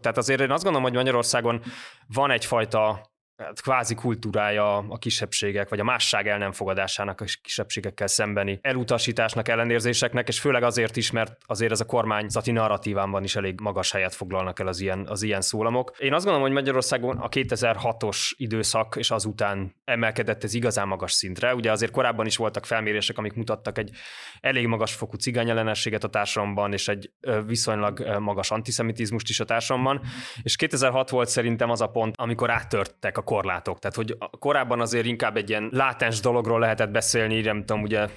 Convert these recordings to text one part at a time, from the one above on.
Tehát azért én azt gondolom, hogy Magyarországon van egyfajta Hát kvázi kultúrája a kisebbségek, vagy a másság el nem fogadásának a kisebbségekkel szembeni elutasításnak, ellenérzéseknek, és főleg azért is, mert azért ez a kormányzati narratívánban is elég magas helyet foglalnak el az ilyen, az ilyen szólamok. Én azt gondolom, hogy Magyarországon a 2006-os időszak és azután emelkedett ez igazán magas szintre. Ugye azért korábban is voltak felmérések, amik mutattak egy elég magas fokú cigányellenességet a társadalomban, és egy viszonylag magas antiszemitizmust is a társadalomban. És 2006 volt szerintem az a pont, amikor áttörtek a korlátok. Tehát, hogy korábban azért inkább egy ilyen látens dologról lehetett beszélni, nem tudom, ugye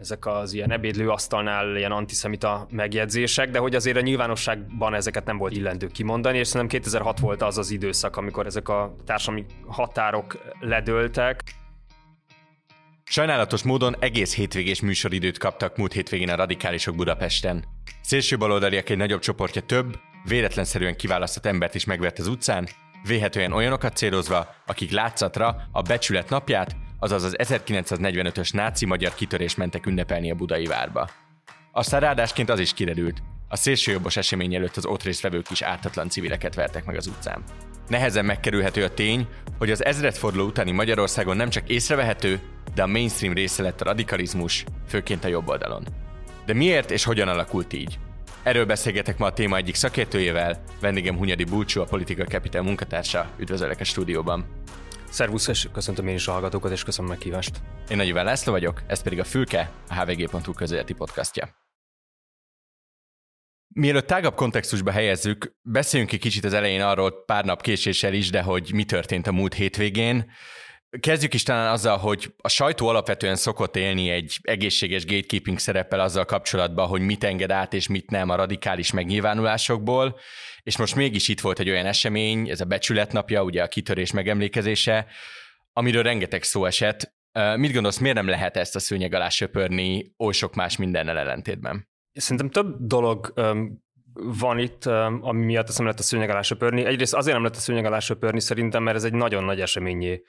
ezek az ilyen ebédlő asztalnál ilyen antiszemita megjegyzések, de hogy azért a nyilvánosságban ezeket nem volt illendő kimondani, és szerintem 2006 volt az az időszak, amikor ezek a társadalmi határok ledőltek. Sajnálatos módon egész hétvégés műsoridőt kaptak múlt hétvégén a radikálisok Budapesten. Szélső baloldaliak egy nagyobb csoportja több, véletlenszerűen kiválasztott embert is megvert az utcán, véhetően olyanokat célozva, akik látszatra a becsület napját, azaz az 1945-ös náci magyar kitörés mentek ünnepelni a budai várba. Aztán ráadásként az is kiderült, a szélsőjobbos esemény előtt az ott résztvevők is ártatlan civileket vertek meg az utcán. Nehezen megkerülhető a tény, hogy az ezredforduló utáni Magyarországon nem csak észrevehető, de a mainstream része lett a radikalizmus, főként a jobb oldalon. De miért és hogyan alakult így? Erről beszélgetek ma a téma egyik szakértőjével, vendégem Hunyadi Bulcsú, a Politika Capital munkatársa. Üdvözöllek a stúdióban. Szervusz, és köszöntöm én is a hallgatókat, és köszönöm a meghívást. Én Nagy Iván László vagyok, ez pedig a Fülke, a hvg.hu közéleti podcastja. Mielőtt tágabb kontextusba helyezzük, beszéljünk egy kicsit az elején arról pár nap késéssel is, de hogy mi történt a múlt hétvégén. Kezdjük is talán azzal, hogy a sajtó alapvetően szokott élni egy egészséges gatekeeping szereppel azzal kapcsolatban, hogy mit enged át és mit nem a radikális megnyilvánulásokból, és most mégis itt volt egy olyan esemény, ez a becsületnapja, ugye a kitörés megemlékezése, amiről rengeteg szó esett. Mit gondolsz, miért nem lehet ezt a szőnyeg alá söpörni oly sok más mindennel ellentétben? Szerintem több dolog van itt, ami miatt ezt nem lehet a szőnyeg alá söpörni. Egyrészt azért nem lehet a szőnyeg alá söpörni szerintem, mert ez egy nagyon nagy eseményé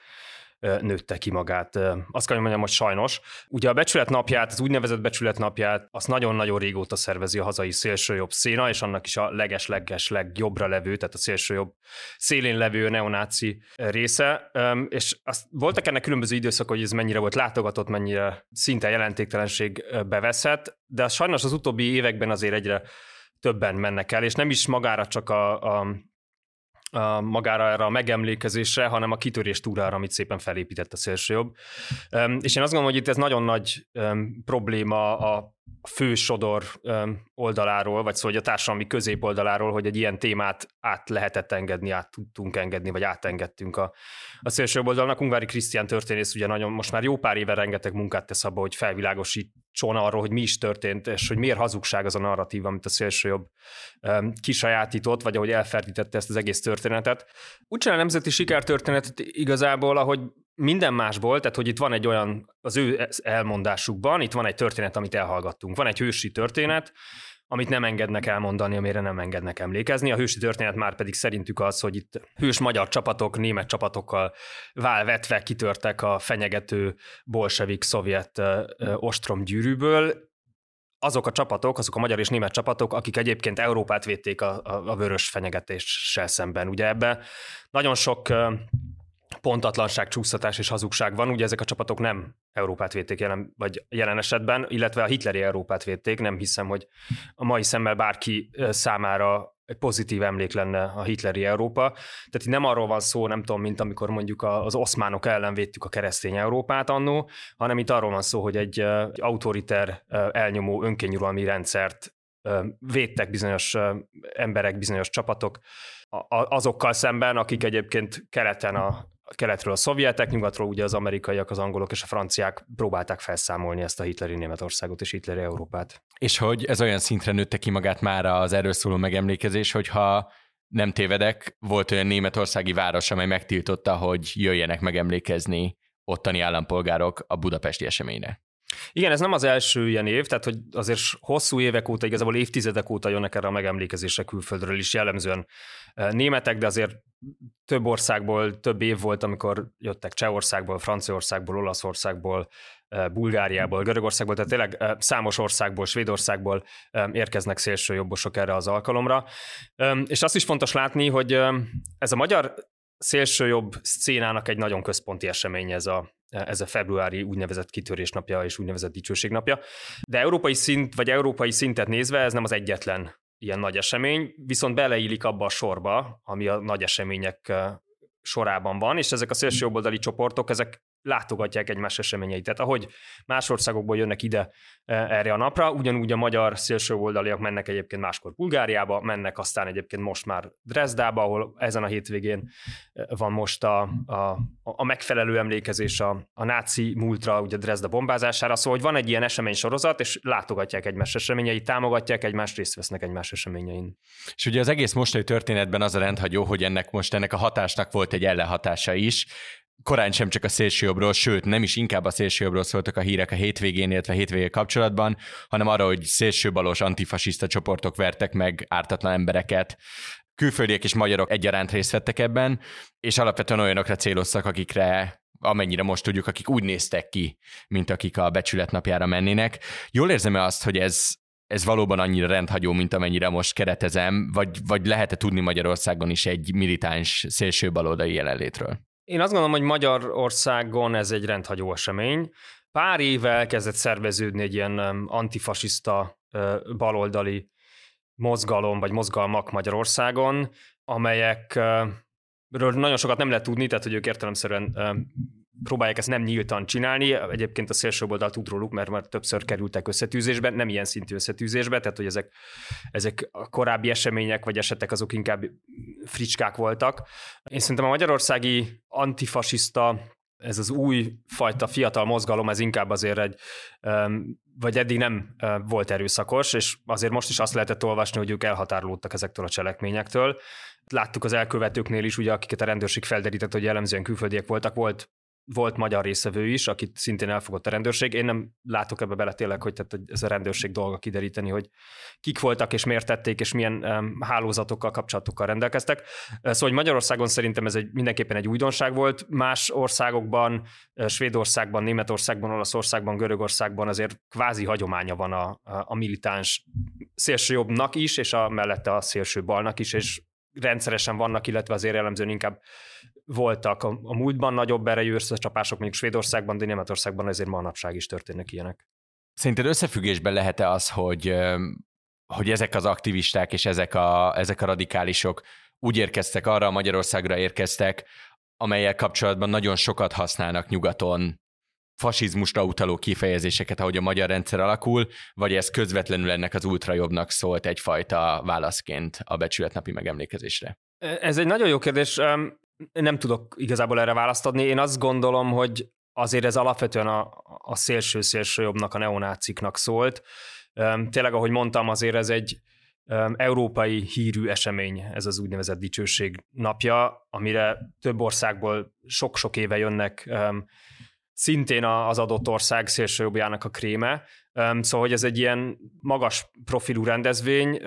nőtte ki magát. Azt kell, hogy mondjam, hogy sajnos. Ugye a becsület napját, az úgynevezett becsület napját, azt nagyon-nagyon régóta szervezi a hazai szélsőjobb széna, és annak is a leges-leges legjobbra levő, tehát a szélsőjobb szélén levő neonáci része. És azt voltak ennek különböző időszak, hogy ez mennyire volt látogatott, mennyire szinte jelentéktelenség beveszett, de sajnos az utóbbi években azért egyre többen mennek el, és nem is magára csak a, a a magára erre a megemlékezésre, hanem a kitörés túrára, amit szépen felépített a szélsőjobb. És én azt gondolom, hogy itt ez nagyon nagy probléma a fő sodor oldaláról, vagy szóval a társadalmi középoldaláról, hogy egy ilyen témát át lehetett engedni, át tudtunk engedni, vagy átengedtünk a, a szélső oldalnak. Ungvári Krisztián történész ugye nagyon, most már jó pár éve rengeteg munkát tesz abba, hogy felvilágosítson arról, hogy mi is történt, és hogy miért hazugság az a narratív, amit a szélsőjobb kisajátított, vagy ahogy elferdítette ezt az egész történetet. Úgy a nemzeti sikertörténetet igazából, ahogy minden másból, tehát hogy itt van egy olyan, az ő elmondásukban, itt van egy történet, amit elhallgattunk. Van egy hősi történet, amit nem engednek elmondani, amire nem engednek emlékezni. A hősi történet már pedig szerintük az, hogy itt hős magyar csapatok, német csapatokkal válvetve kitörtek a fenyegető bolsevik szovjet ostrom gyűrűből. Azok a csapatok, azok a magyar és német csapatok, akik egyébként Európát védték a, a, a vörös fenyegetéssel szemben. Ugye ebbe nagyon sok pontatlanság, csúsztatás és hazugság van. Ugye ezek a csapatok nem Európát védték jelen, vagy jelen esetben, illetve a hitleri Európát védték. Nem hiszem, hogy a mai szemmel bárki számára egy pozitív emlék lenne a hitleri Európa. Tehát itt nem arról van szó, nem tudom, mint amikor mondjuk az oszmánok ellen védtük a keresztény Európát annó, hanem itt arról van szó, hogy egy, egy autoriter, elnyomó önkényuralmi rendszert védtek bizonyos emberek, bizonyos csapatok azokkal szemben, akik egyébként keleten a keletről a szovjetek, nyugatról ugye az amerikaiak, az angolok és a franciák próbálták felszámolni ezt a hitleri Németországot és hitleri Európát. És hogy ez olyan szintre nőtte ki magát már az erről szóló megemlékezés, hogyha nem tévedek, volt olyan németországi város, amely megtiltotta, hogy jöjjenek megemlékezni ottani állampolgárok a budapesti eseményre. Igen, ez nem az első ilyen év, tehát hogy azért hosszú évek óta, igazából évtizedek óta jönnek erre a megemlékezésre külföldről is, jellemzően németek, de azért több országból több év volt, amikor jöttek Csehországból, Franciaországból, Olaszországból, Bulgáriából, Görögországból, tehát tényleg számos országból, Svédországból érkeznek szélsőjobbosok erre az alkalomra. És azt is fontos látni, hogy ez a magyar szélsőjobb szcénának egy nagyon központi esemény ez a, ez a februári úgynevezett kitörésnapja és úgynevezett dicsőségnapja. De európai szint, vagy európai szintet nézve ez nem az egyetlen ilyen nagy esemény, viszont beleillik abba a sorba, ami a nagy események sorában van, és ezek a szélsőjobboldali csoportok, ezek látogatják egymás eseményeit. Tehát ahogy más országokból jönnek ide e, erre a napra, ugyanúgy a magyar szélsőoldaliak mennek egyébként máskor Bulgáriába, mennek aztán egyébként most már Dresdába, ahol ezen a hétvégén e, van most a, a, a megfelelő emlékezés a, a náci múltra, ugye Dresda bombázására, szóval hogy van egy ilyen esemény sorozat, és látogatják egymás eseményeit, támogatják egymást, részt vesznek egymás eseményein. És ugye az egész mostani történetben az a rendhagyó, hogy ennek most ennek a hatásnak volt egy ellenhatása is, korán sem csak a szélsőjobbról, sőt nem is inkább a szélsőjobbról szóltak a hírek a hétvégén, illetve hétvégé kapcsolatban, hanem arra, hogy szélsőbalos antifasiszta csoportok vertek meg ártatlan embereket, külföldiek és magyarok egyaránt részt vettek ebben, és alapvetően olyanokra céloztak, akikre amennyire most tudjuk, akik úgy néztek ki, mint akik a becsület napjára mennének. Jól érzem-e azt, hogy ez, ez valóban annyira rendhagyó, mint amennyire most keretezem, vagy, vagy lehet-e tudni Magyarországon is egy militáns szélső baloldali jelenlétről? Én azt gondolom, hogy Magyarországon ez egy rendhagyó esemény. Pár éve elkezdett szerveződni egy ilyen antifasiszta baloldali mozgalom, vagy mozgalmak Magyarországon, amelyekről nagyon sokat nem lehet tudni, tehát hogy ők értelemszerűen próbálják ezt nem nyíltan csinálni. Egyébként a szélső oldalt tud róluk, mert már többször kerültek összetűzésbe, nem ilyen szintű összetűzésbe, tehát hogy ezek, ezek a korábbi események vagy esetek azok inkább fricskák voltak. Én szerintem a magyarországi antifasiszta ez az új fajta fiatal mozgalom, ez inkább azért egy, vagy eddig nem volt erőszakos, és azért most is azt lehetett olvasni, hogy ők elhatárolódtak ezektől a cselekményektől. Láttuk az elkövetőknél is, ugye, akiket a rendőrség felderített, hogy jellemzően külföldiek voltak, volt volt magyar részevő is, akit szintén elfogott a rendőrség. Én nem látok ebbe bele tényleg, hogy tehát ez a rendőrség dolga kideríteni, hogy kik voltak és miért tették, és milyen um, hálózatokkal, kapcsolatokkal rendelkeztek. Szóval, hogy Magyarországon szerintem ez egy, mindenképpen egy újdonság volt. Más országokban, Svédországban, Németországban, Olaszországban, Görögországban azért kvázi hagyománya van a, a, militáns szélsőjobbnak is, és a mellette a szélső balnak is, és rendszeresen vannak, illetve azért jellemzően inkább voltak a, a múltban nagyobb erejű összecsapások, mondjuk Svédországban, de Németországban ezért manapság is történnek ilyenek. Szerinted összefüggésben lehet-e az, hogy, hogy ezek az aktivisták és ezek a, ezek a radikálisok úgy érkeztek arra, Magyarországra érkeztek, amelyek kapcsolatban nagyon sokat használnak nyugaton fasizmusra utaló kifejezéseket, ahogy a magyar rendszer alakul, vagy ez közvetlenül ennek az ultrajobbnak szólt egyfajta válaszként a becsületnapi megemlékezésre? Ez egy nagyon jó kérdés. Nem tudok igazából erre választ adni. Én azt gondolom, hogy azért ez alapvetően a, a szélső-szélső jobbnak, a neonáciknak szólt. Tényleg, ahogy mondtam, azért ez egy európai hírű esemény, ez az úgynevezett dicsőség napja, amire több országból sok-sok éve jönnek szintén az adott ország szélsőjobbjának a kréme, szóval hogy ez egy ilyen magas profilú rendezvény,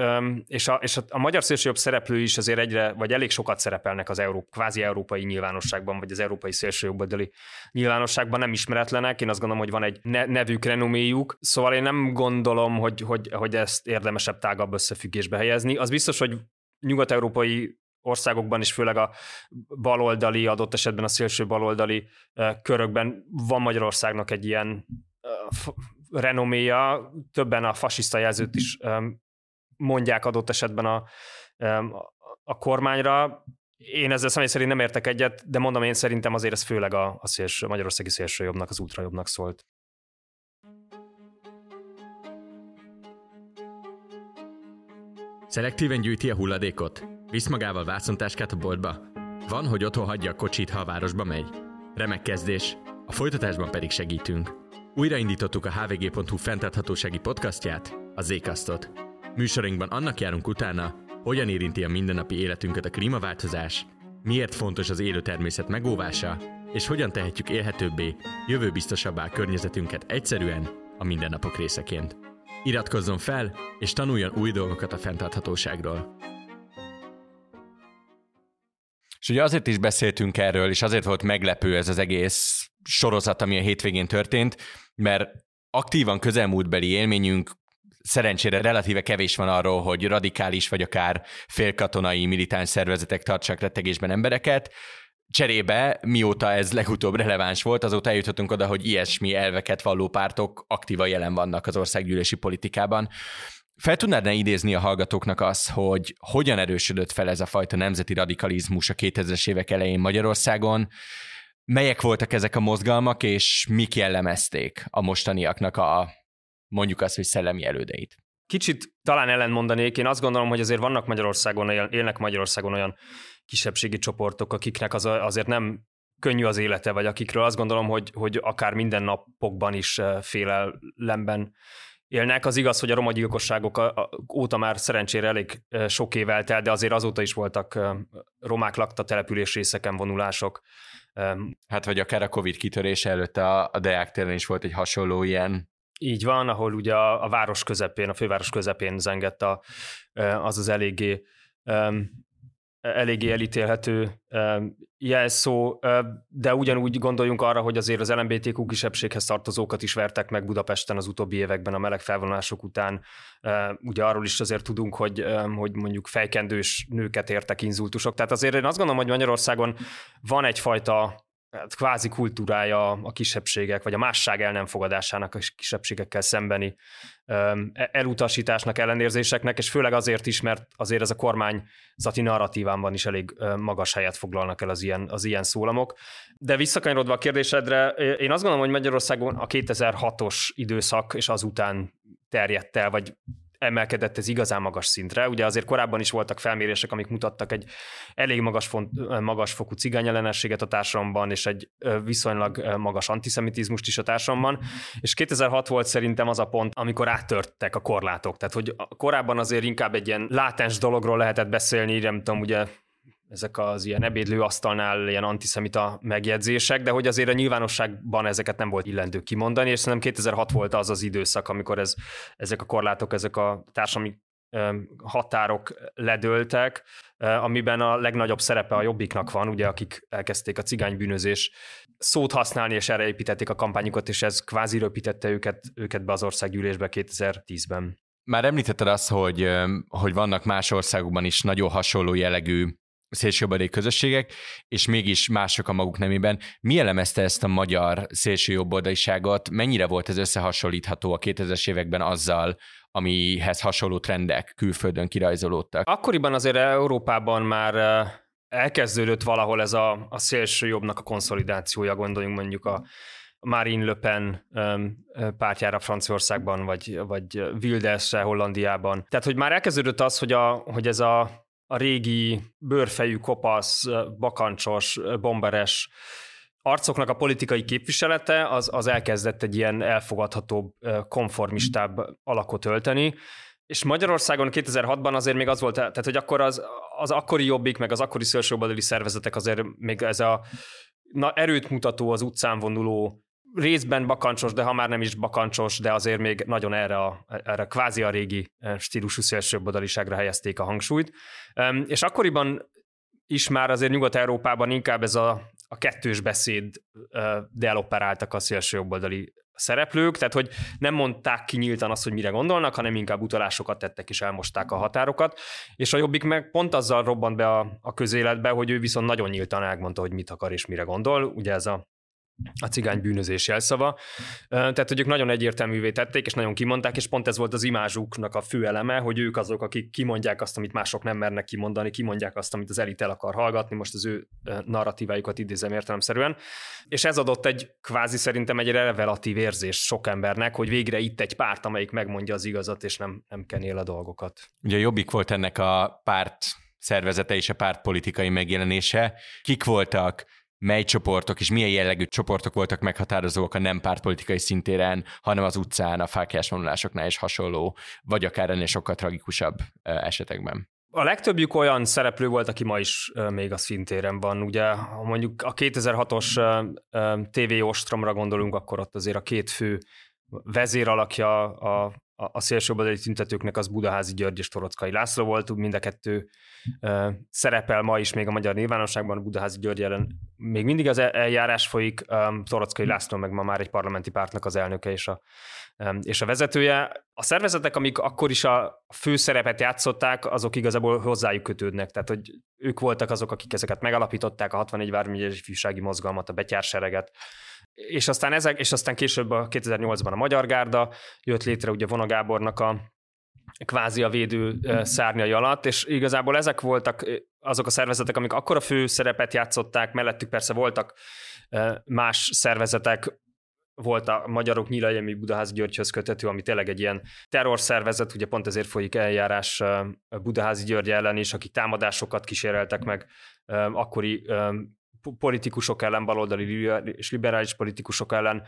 és a, és a, magyar szélsőjobb szereplő is azért egyre, vagy elég sokat szerepelnek az Euró, kvázi európai nyilvánosságban, vagy az európai szélsőjobboldali nyilvánosságban, nem ismeretlenek, én azt gondolom, hogy van egy nevük, renoméjuk, szóval én nem gondolom, hogy, hogy, hogy ezt érdemesebb tágabb összefüggésbe helyezni. Az biztos, hogy nyugat-európai országokban is, főleg a baloldali, adott esetben a szélső baloldali körökben van Magyarországnak egy ilyen renoméja, többen a fasiszta jelzőt is mondják adott esetben a, a kormányra. Én ezzel személy szerint nem értek egyet, de mondom, én szerintem azért ez főleg a, a szélső, magyarországi szélsőjobbnak, az ultrajobbnak szólt. Szelektíven gyűjti a hulladékot? Visz magával vászontáskát a boltba? Van, hogy otthon hagyja a kocsit, ha a városba megy? Remek kezdés. A folytatásban pedig segítünk. Újraindítottuk a hvg.hu fenntarthatósági podcastját, a Zékasztot. Műsorunkban annak járunk utána, hogyan érinti a mindennapi életünket a klímaváltozás, miért fontos az élő természet megóvása, és hogyan tehetjük élhetőbbé, jövőbiztosabbá környezetünket egyszerűen a mindennapok részeként. Iratkozzon fel, és tanuljon új dolgokat a fenntarthatóságról. És ugye azért is beszéltünk erről, és azért volt meglepő ez az egész sorozat, ami a hétvégén történt, mert aktívan közelmúltbeli élményünk szerencsére relatíve kevés van arról, hogy radikális vagy akár félkatonai militáns szervezetek tartsak rettegésben embereket. Cserébe, mióta ez legutóbb releváns volt, azóta eljutottunk oda, hogy ilyesmi elveket valló pártok aktívan jelen vannak az országgyűlési politikában. Fel tudnád ne idézni a hallgatóknak az, hogy hogyan erősödött fel ez a fajta nemzeti radikalizmus a 2000-es évek elején Magyarországon, melyek voltak ezek a mozgalmak, és mik jellemezték a mostaniaknak a mondjuk azt, hogy szellemi elődeit? Kicsit talán ellenmondanék, én azt gondolom, hogy azért vannak Magyarországon, élnek Magyarországon olyan kisebbségi csoportok, akiknek az azért nem könnyű az élete, vagy akikről azt gondolom, hogy, hogy akár minden napokban is félelemben élnek. Az igaz, hogy a roma gyilkosságok óta már szerencsére elég sok év eltelt, de azért azóta is voltak romák lakta település részeken vonulások. Hát vagy akár a Covid kitörése előtt a, a Deák téren is volt egy hasonló ilyen így van, ahol ugye a, a város közepén, a főváros közepén zengett a, az az eléggé eléggé elítélhető jelszó, de ugyanúgy gondoljunk arra, hogy azért az LMBTQ kisebbséghez tartozókat is vertek meg Budapesten az utóbbi években a meleg felvonások után. Ugye arról is azért tudunk, hogy, hogy mondjuk fejkendős nőket értek inzultusok. Tehát azért én azt gondolom, hogy Magyarországon van egyfajta hát kvázi kultúrája a kisebbségek, vagy a másság el nem fogadásának a kisebbségekkel szembeni e-, elutasításnak, ellenérzéseknek, és főleg azért is, mert azért ez a kormányzati narratívánban is elég magas helyet foglalnak el az ilyen, az ilyen szólamok. De visszakanyarodva a kérdésedre, én azt gondolom, hogy Magyarországon a 2006-os időszak és azután terjedt el, vagy emelkedett ez igazán magas szintre. Ugye azért korábban is voltak felmérések, amik mutattak egy elég magas, font, magas fokú cigányellenességet a társadalomban, és egy viszonylag magas antiszemitizmust is a társadalomban. És 2006 volt szerintem az a pont, amikor áttörtek a korlátok. Tehát, hogy korábban azért inkább egy ilyen látens dologról lehetett beszélni, nem tudom, ugye ezek az ilyen ebédlőasztalnál ilyen antiszemita megjegyzések, de hogy azért a nyilvánosságban ezeket nem volt illendő kimondani, és szerintem 2006 volt az az időszak, amikor ez, ezek a korlátok, ezek a társadalmi határok ledőltek, amiben a legnagyobb szerepe a jobbiknak van, ugye, akik elkezdték a cigánybűnözés szót használni, és erre építették a kampányukat, és ez kvázi röpítette őket, őket be az országgyűlésbe 2010-ben. Már említetted azt, hogy, hogy vannak más országokban is nagyon hasonló jellegű szélsőjobbadék közösségek, és mégis mások a maguk nemében. Mi elemezte ezt a magyar szélsőjobboldaliságot? Mennyire volt ez összehasonlítható a 2000-es években azzal, amihez hasonló trendek külföldön kirajzolódtak? Akkoriban azért Európában már elkezdődött valahol ez a, a szélsőjobbnak a konszolidációja, gondoljunk mondjuk a Marine Le Pen pártjára Franciaországban, vagy, vagy Wildesre Hollandiában. Tehát, hogy már elkezdődött az, hogy, a, hogy ez a a régi bőrfejű, kopasz, bakancsos, bomberes arcoknak a politikai képviselete az, az elkezdett egy ilyen elfogadhatóbb, konformistább alakot ölteni, és Magyarországon 2006-ban azért még az volt, tehát hogy akkor az, az akkori jobbik, meg az akkori szélsőbadali szervezetek azért még ez a na, erőt mutató az utcán vonuló részben bakancsos, de ha már nem is bakancsos, de azért még nagyon erre a, erre kvázi a régi eh, stílusú szélsőbbodaliságra helyezték a hangsúlyt. És akkoriban is már azért Nyugat-Európában inkább ez a, a kettős beszéd eh, deloperáltak a szélsőjobboldali szereplők, tehát hogy nem mondták ki nyíltan azt, hogy mire gondolnak, hanem inkább utalásokat tettek és elmosták a határokat, és a Jobbik meg pont azzal robbant be a, a közéletbe, hogy ő viszont nagyon nyíltan elmondta, hogy mit akar és mire gondol, ugye ez a a cigány bűnözés jelszava. Tehát, hogy ők nagyon egyértelművé tették, és nagyon kimondták, és pont ez volt az imázsuknak a fő eleme, hogy ők azok, akik kimondják azt, amit mások nem mernek kimondani, kimondják azt, amit az elit el akar hallgatni, most az ő narratívájukat idézem értelemszerűen. És ez adott egy kvázi szerintem egy revelatív érzés sok embernek, hogy végre itt egy párt, amelyik megmondja az igazat, és nem, nem kenél a dolgokat. Ugye Jobbik volt ennek a párt szervezete és a pártpolitikai megjelenése. Kik voltak mely csoportok és milyen jellegű csoportok voltak meghatározóak a nem pártpolitikai szintéren, hanem az utcán, a fákjás vonulásoknál is hasonló, vagy akár ennél sokkal tragikusabb esetekben. A legtöbbjük olyan szereplő volt, aki ma is még a szintéren van. Ugye, ha mondjuk a 2006-os TV Ostromra gondolunk, akkor ott azért a két fő vezéralakja a, a, a szélsőbadai tüntetőknek az Budaházi György és Torockai László volt, mind a kettő szerepel ma is még a magyar nyilvánosságban, Budaházi György ellen még mindig az e- eljárás folyik, Torockai László meg ma már egy parlamenti pártnak az elnöke és a, és a vezetője. A szervezetek, amik akkor is a fő szerepet játszották, azok igazából hozzájuk kötődnek. Tehát, hogy ők voltak azok, akik ezeket megalapították, a 64 vármegyes ifjúsági mozgalmat, a betyársereget, és aztán ezek, és aztán később a 2008-ban a Magyar Gárda jött létre ugye Vona Gábornak a kvázi a védő szárnyai alatt, és igazából ezek voltak azok a szervezetek, amik akkor a fő szerepet játszották, mellettük persze voltak más szervezetek, volt a Magyarok Nyilajemi Budaházi Györgyhöz kötető, ami tényleg egy ilyen terrorszervezet, ugye pont ezért folyik eljárás Budaházi György ellen is, akik támadásokat kíséreltek meg akkori politikusok ellen, baloldali és liberális politikusok ellen,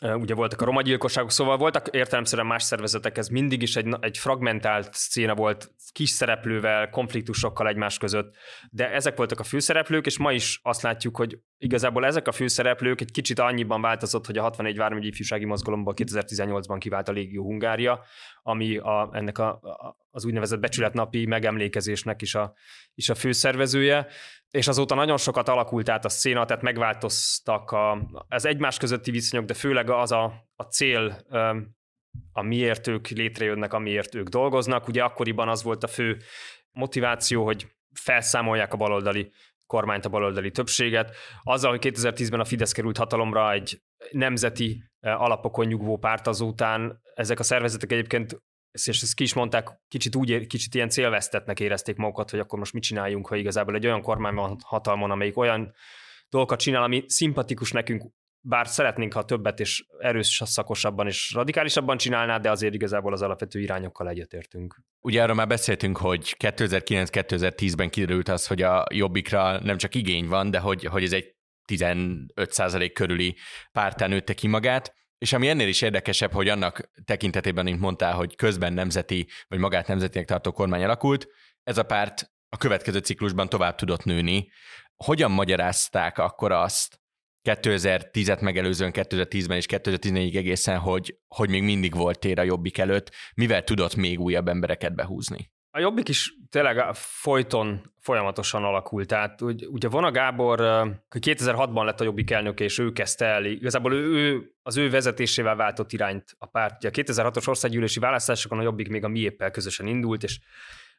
ugye voltak a romagyilkosságok, szóval voltak értelemszerűen más szervezetek, ez mindig is egy, egy fragmentált széna volt, kis szereplővel, konfliktusokkal egymás között, de ezek voltak a főszereplők, és ma is azt látjuk, hogy igazából ezek a főszereplők egy kicsit annyiban változott, hogy a 64 vármegyi ifjúsági mozgalomból 2018-ban kivált a Légió Hungária, ami a, ennek a, a, az úgynevezett becsületnapi megemlékezésnek is a, is a főszervezője, és azóta nagyon sokat alakult át a széna, tehát megváltoztak a, az egymás közötti viszonyok, de főleg az a, a cél, a miért ők létrejönnek, amiért ők dolgoznak. Ugye akkoriban az volt a fő motiváció, hogy felszámolják a baloldali kormányt, a baloldali többséget. Azzal, hogy 2010-ben a Fidesz került hatalomra egy nemzeti alapokon nyugvó párt azután, ezek a szervezetek egyébként és ezt ki is mondták, kicsit úgy, kicsit ilyen célvesztetnek érezték magukat, hogy akkor most mit csináljunk, ha igazából egy olyan kormány van hatalmon, amelyik olyan dolgokat csinál, ami szimpatikus nekünk, bár szeretnénk, ha többet és erős szakosabban és radikálisabban csinálná, de azért igazából az alapvető irányokkal egyetértünk. Ugye arról már beszéltünk, hogy 2009-2010-ben kiderült az, hogy a Jobbikra nem csak igény van, de hogy, hogy ez egy 15% körüli pártán nőtte ki magát. És ami ennél is érdekesebb, hogy annak tekintetében, mint mondtál, hogy közben nemzeti, vagy magát nemzetinek tartó kormány alakult, ez a párt a következő ciklusban tovább tudott nőni. Hogyan magyarázták akkor azt, 2010-et megelőzően 2010-ben és 2014-ig egészen, hogy, hogy még mindig volt tér a Jobbik előtt, mivel tudott még újabb embereket behúzni? A Jobbik is tényleg folyton folyamatosan alakult. Tehát ugye Vona Gábor 2006-ban lett a Jobbik elnök, és ő kezdte el, igazából ő, ő az ő vezetésével váltott irányt a párt. Ugye a 2006-os országgyűlési választásokon a Jobbik még a miéppel közösen indult, és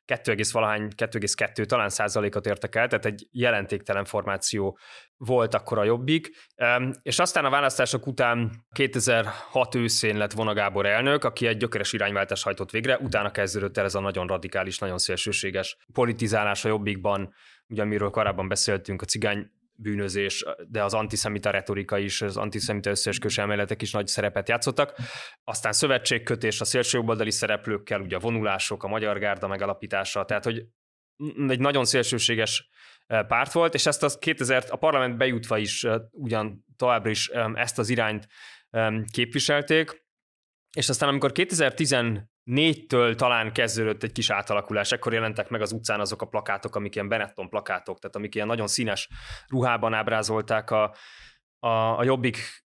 2, valahány, 2,2 talán százalékot értek el, tehát egy jelentéktelen formáció volt akkor a Jobbik, és aztán a választások után 2006 őszén lett Vona Gábor elnök, aki egy gyökeres irányváltás hajtott végre, utána kezdődött el ez a nagyon radikális, nagyon szélsőséges politizálás a Jobbikban, ugye amiről korábban beszéltünk, a cigány bűnözés, de az antiszemita retorika is, az antiszemita összeesküvés elméletek is nagy szerepet játszottak. Aztán szövetségkötés a szélsőjobboldali szereplőkkel, ugye a vonulások, a magyar gárda megalapítása, tehát hogy egy nagyon szélsőséges eh, párt volt, és ezt az 2000 a parlament bejutva is eh, ugyan továbbra is ezt az irányt képviselték, és aztán amikor 2010 négytől talán kezdődött egy kis átalakulás, ekkor jelentek meg az utcán azok a plakátok, amik ilyen Benetton plakátok, tehát amik ilyen nagyon színes ruhában ábrázolták a, a, a Jobbik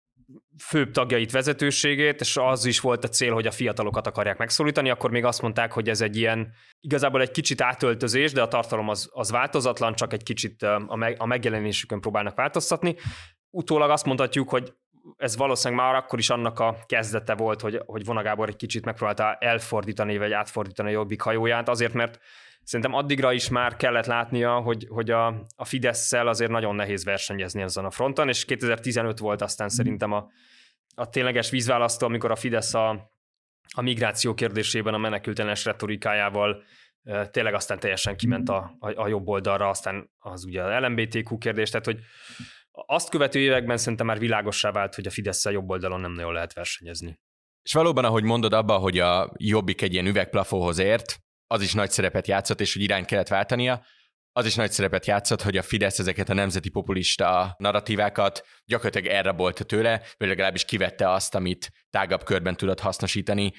főbb tagjait, vezetőségét, és az is volt a cél, hogy a fiatalokat akarják megszólítani, akkor még azt mondták, hogy ez egy ilyen, igazából egy kicsit átöltözés, de a tartalom az, az változatlan, csak egy kicsit a, meg, a megjelenésükön próbálnak változtatni. Utólag azt mondhatjuk, hogy ez valószínűleg már akkor is annak a kezdete volt, hogy, hogy Vonagábor egy kicsit megpróbálta elfordítani, vagy átfordítani a jobbik hajóját, azért, mert szerintem addigra is már kellett látnia, hogy, hogy a, a Fidesz-szel azért nagyon nehéz versenyezni ezen a fronton, és 2015 volt aztán szerintem a, a tényleges vízválasztó, amikor a Fidesz a, a migráció kérdésében a menekültenes retorikájával tényleg aztán teljesen kiment a, a, a jobb oldalra, aztán az ugye a LMBTQ kérdés, tehát hogy azt követő években szerintem már világossá vált, hogy a fidesz jobb oldalon nem nagyon lehet versenyezni. És valóban, ahogy mondod abba, hogy a Jobbik egy ilyen üvegplafóhoz ért, az is nagy szerepet játszott, és hogy irány kellett váltania, az is nagy szerepet játszott, hogy a Fidesz ezeket a nemzeti populista narratívákat gyakorlatilag elrabolta tőle, vagy legalábbis kivette azt, amit tágabb körben tudott hasznosítani.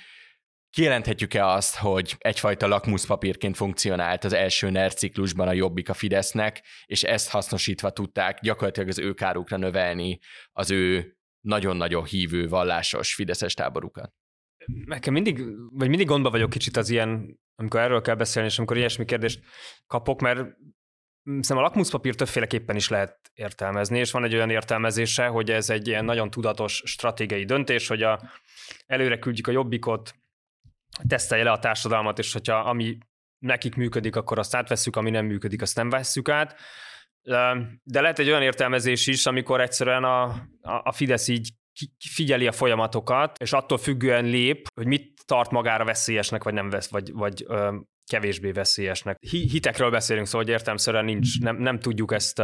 Kijelenthetjük-e azt, hogy egyfajta lakmuszpapírként funkcionált az első NER ciklusban a Jobbik a Fidesznek, és ezt hasznosítva tudták gyakorlatilag az ő kárukra növelni az ő nagyon-nagyon hívő, vallásos fideszes táborukat? Nekem mindig, vagy mindig gondba vagyok kicsit az ilyen, amikor erről kell beszélni, és amikor ilyesmi kérdést kapok, mert szerintem a lakmuszpapír többféleképpen is lehet értelmezni, és van egy olyan értelmezése, hogy ez egy ilyen nagyon tudatos stratégiai döntés, hogy a, előre küldjük a jobbikot, tesztelje le a társadalmat, és hogyha ami nekik működik, akkor azt átveszük, ami nem működik, azt nem vesszük át. De lehet egy olyan értelmezés is, amikor egyszerűen a, a Fidesz így figyeli a folyamatokat, és attól függően lép, hogy mit tart magára veszélyesnek, vagy nem vesz, vagy, vagy ö, kevésbé veszélyesnek. Hitekről beszélünk, szóval hogy értelmszerűen nincs, nem, nem tudjuk ezt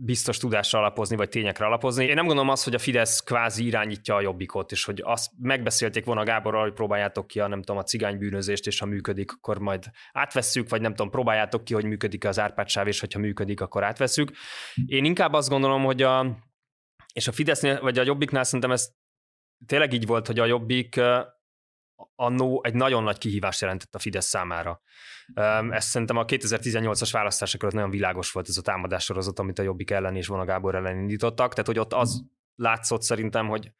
biztos tudásra alapozni, vagy tényekre alapozni. Én nem gondolom azt, hogy a Fidesz kvázi irányítja a jobbikot, és hogy azt megbeszélték volna Gáborral, hogy próbáljátok ki a, nem tudom, a cigánybűnözést, és ha működik, akkor majd átvesszük, vagy nem tudom, próbáljátok ki, hogy működik az árpátsáv, és hogyha működik, akkor átvesszük. Én inkább azt gondolom, hogy a, és a Fidesznél, vagy a Jobbiknál szerintem ez tényleg így volt, hogy a Jobbik annó egy nagyon nagy kihívást jelentett a Fidesz számára. Ez szerintem a 2018-as választások előtt nagyon világos volt ez a támadássorozat, amit a Jobbik ellen és Vona Gábor ellen indítottak, tehát hogy ott az látszott szerintem, hogy,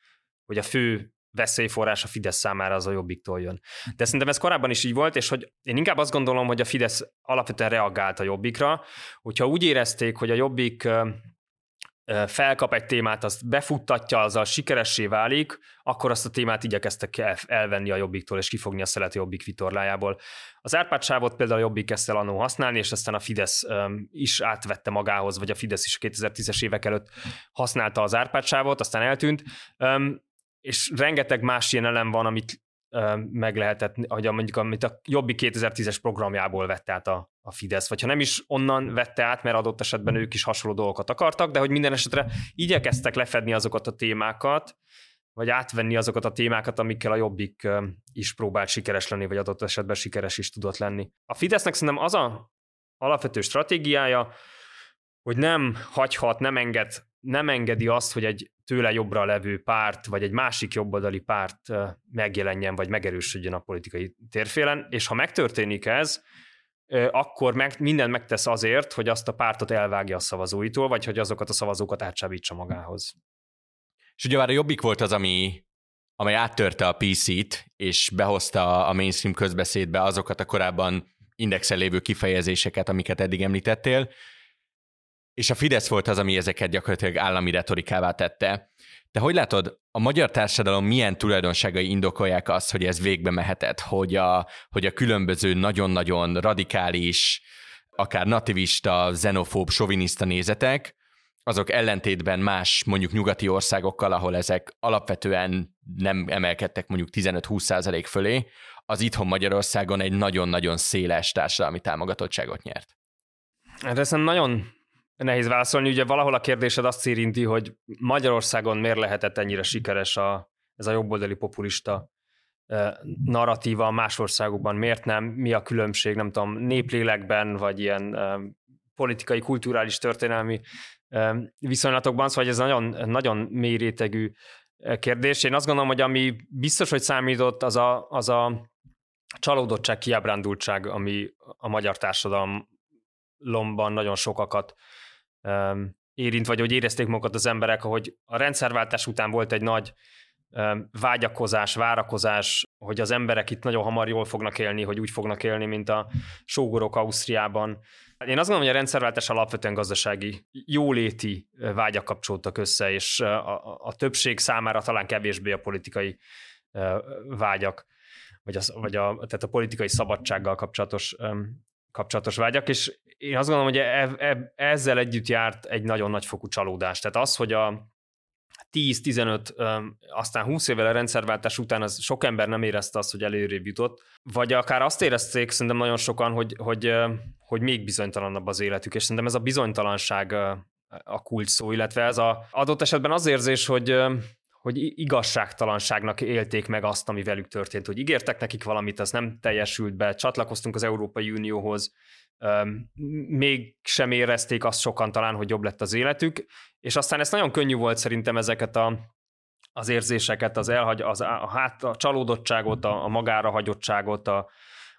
hogy a fő veszélyforrás a Fidesz számára az a Jobbiktól jön. De szerintem ez korábban is így volt, és hogy én inkább azt gondolom, hogy a Fidesz alapvetően reagált a Jobbikra, hogyha úgy érezték, hogy a Jobbik felkap egy témát, azt befuttatja, azzal sikeressé válik, akkor azt a témát igyekeztek elvenni a Jobbiktól, és kifogni a szelet Jobbik vitorlájából. Az Árpád például a Jobbik kezdte el annó használni, és aztán a Fidesz is átvette magához, vagy a Fidesz is 2010-es évek előtt használta az Árpád aztán eltűnt, és rengeteg más ilyen elem van, amit meg lehetett, hogy mondjuk amit a Jobbi 2010-es programjából vette át a, a Fidesz, vagy ha nem is onnan vette át, mert adott esetben ők is hasonló dolgokat akartak, de hogy minden esetre igyekeztek lefedni azokat a témákat, vagy átvenni azokat a témákat, amikkel a Jobbik is próbált sikeres lenni, vagy adott esetben sikeres is tudott lenni. A Fidesznek szerintem az a alapvető stratégiája, hogy nem hagyhat, nem enged nem engedi azt, hogy egy tőle jobbra levő párt, vagy egy másik jobboldali párt megjelenjen, vagy megerősödjön a politikai térfélen, és ha megtörténik ez, akkor meg, mindent megtesz azért, hogy azt a pártot elvágja a szavazóitól, vagy hogy azokat a szavazókat átsábítsa magához. És ugye már a Jobbik volt az, ami, amely áttörte a PC-t, és behozta a mainstream közbeszédbe azokat a korábban indexel lévő kifejezéseket, amiket eddig említettél, és a Fidesz volt az, ami ezeket gyakorlatilag állami retorikává tette. Te hogy látod, a magyar társadalom milyen tulajdonságai indokolják azt, hogy ez végbe mehetett, hogy a, hogy a különböző nagyon-nagyon radikális, akár nativista, xenofób, soviniszta nézetek, azok ellentétben más mondjuk nyugati országokkal, ahol ezek alapvetően nem emelkedtek mondjuk 15-20 százalék fölé, az itthon Magyarországon egy nagyon-nagyon széles társadalmi támogatottságot nyert. Hát ez nagyon Nehéz válaszolni, ugye valahol a kérdésed azt érinti, hogy Magyarországon miért lehetett ennyire sikeres a, ez a jobboldali populista narratíva más országokban, miért nem, mi a különbség, nem tudom, néplélekben, vagy ilyen politikai, kulturális, történelmi viszonylatokban, szóval ez nagyon, nagyon mély rétegű kérdés. Én azt gondolom, hogy ami biztos, hogy számított, az a, az a csalódottság, kiábrándultság, ami a magyar társadalomban nagyon sokakat érint, vagy hogy érezték magukat az emberek, hogy a rendszerváltás után volt egy nagy vágyakozás, várakozás, hogy az emberek itt nagyon hamar jól fognak élni, hogy úgy fognak élni, mint a sógorok Ausztriában. Én azt gondolom, hogy a rendszerváltás alapvetően gazdasági jóléti vágyak kapcsolódtak össze, és a, a többség számára talán kevésbé a politikai vágyak, vagy, az, vagy a, tehát a politikai szabadsággal kapcsolatos kapcsolatos vágyak, és én azt gondolom, hogy e, e, ezzel együtt járt egy nagyon nagy fokú csalódás. Tehát az, hogy a 10-15, aztán 20 évvel a rendszerváltás után az sok ember nem érezte azt, hogy előrébb jutott, vagy akár azt érezték szerintem nagyon sokan, hogy, hogy, hogy még bizonytalanabb az életük, és szerintem ez a bizonytalanság a kulcs szó, illetve ez a adott esetben az érzés, hogy hogy igazságtalanságnak élték meg azt, ami velük történt, hogy ígértek nekik valamit, az nem teljesült be, csatlakoztunk az Európai Unióhoz, még sem érezték azt sokan talán, hogy jobb lett az életük, és aztán ez nagyon könnyű volt szerintem ezeket a, az érzéseket, az, elhagy, az a, hát, a csalódottságot, a, a magára hagyottságot, a,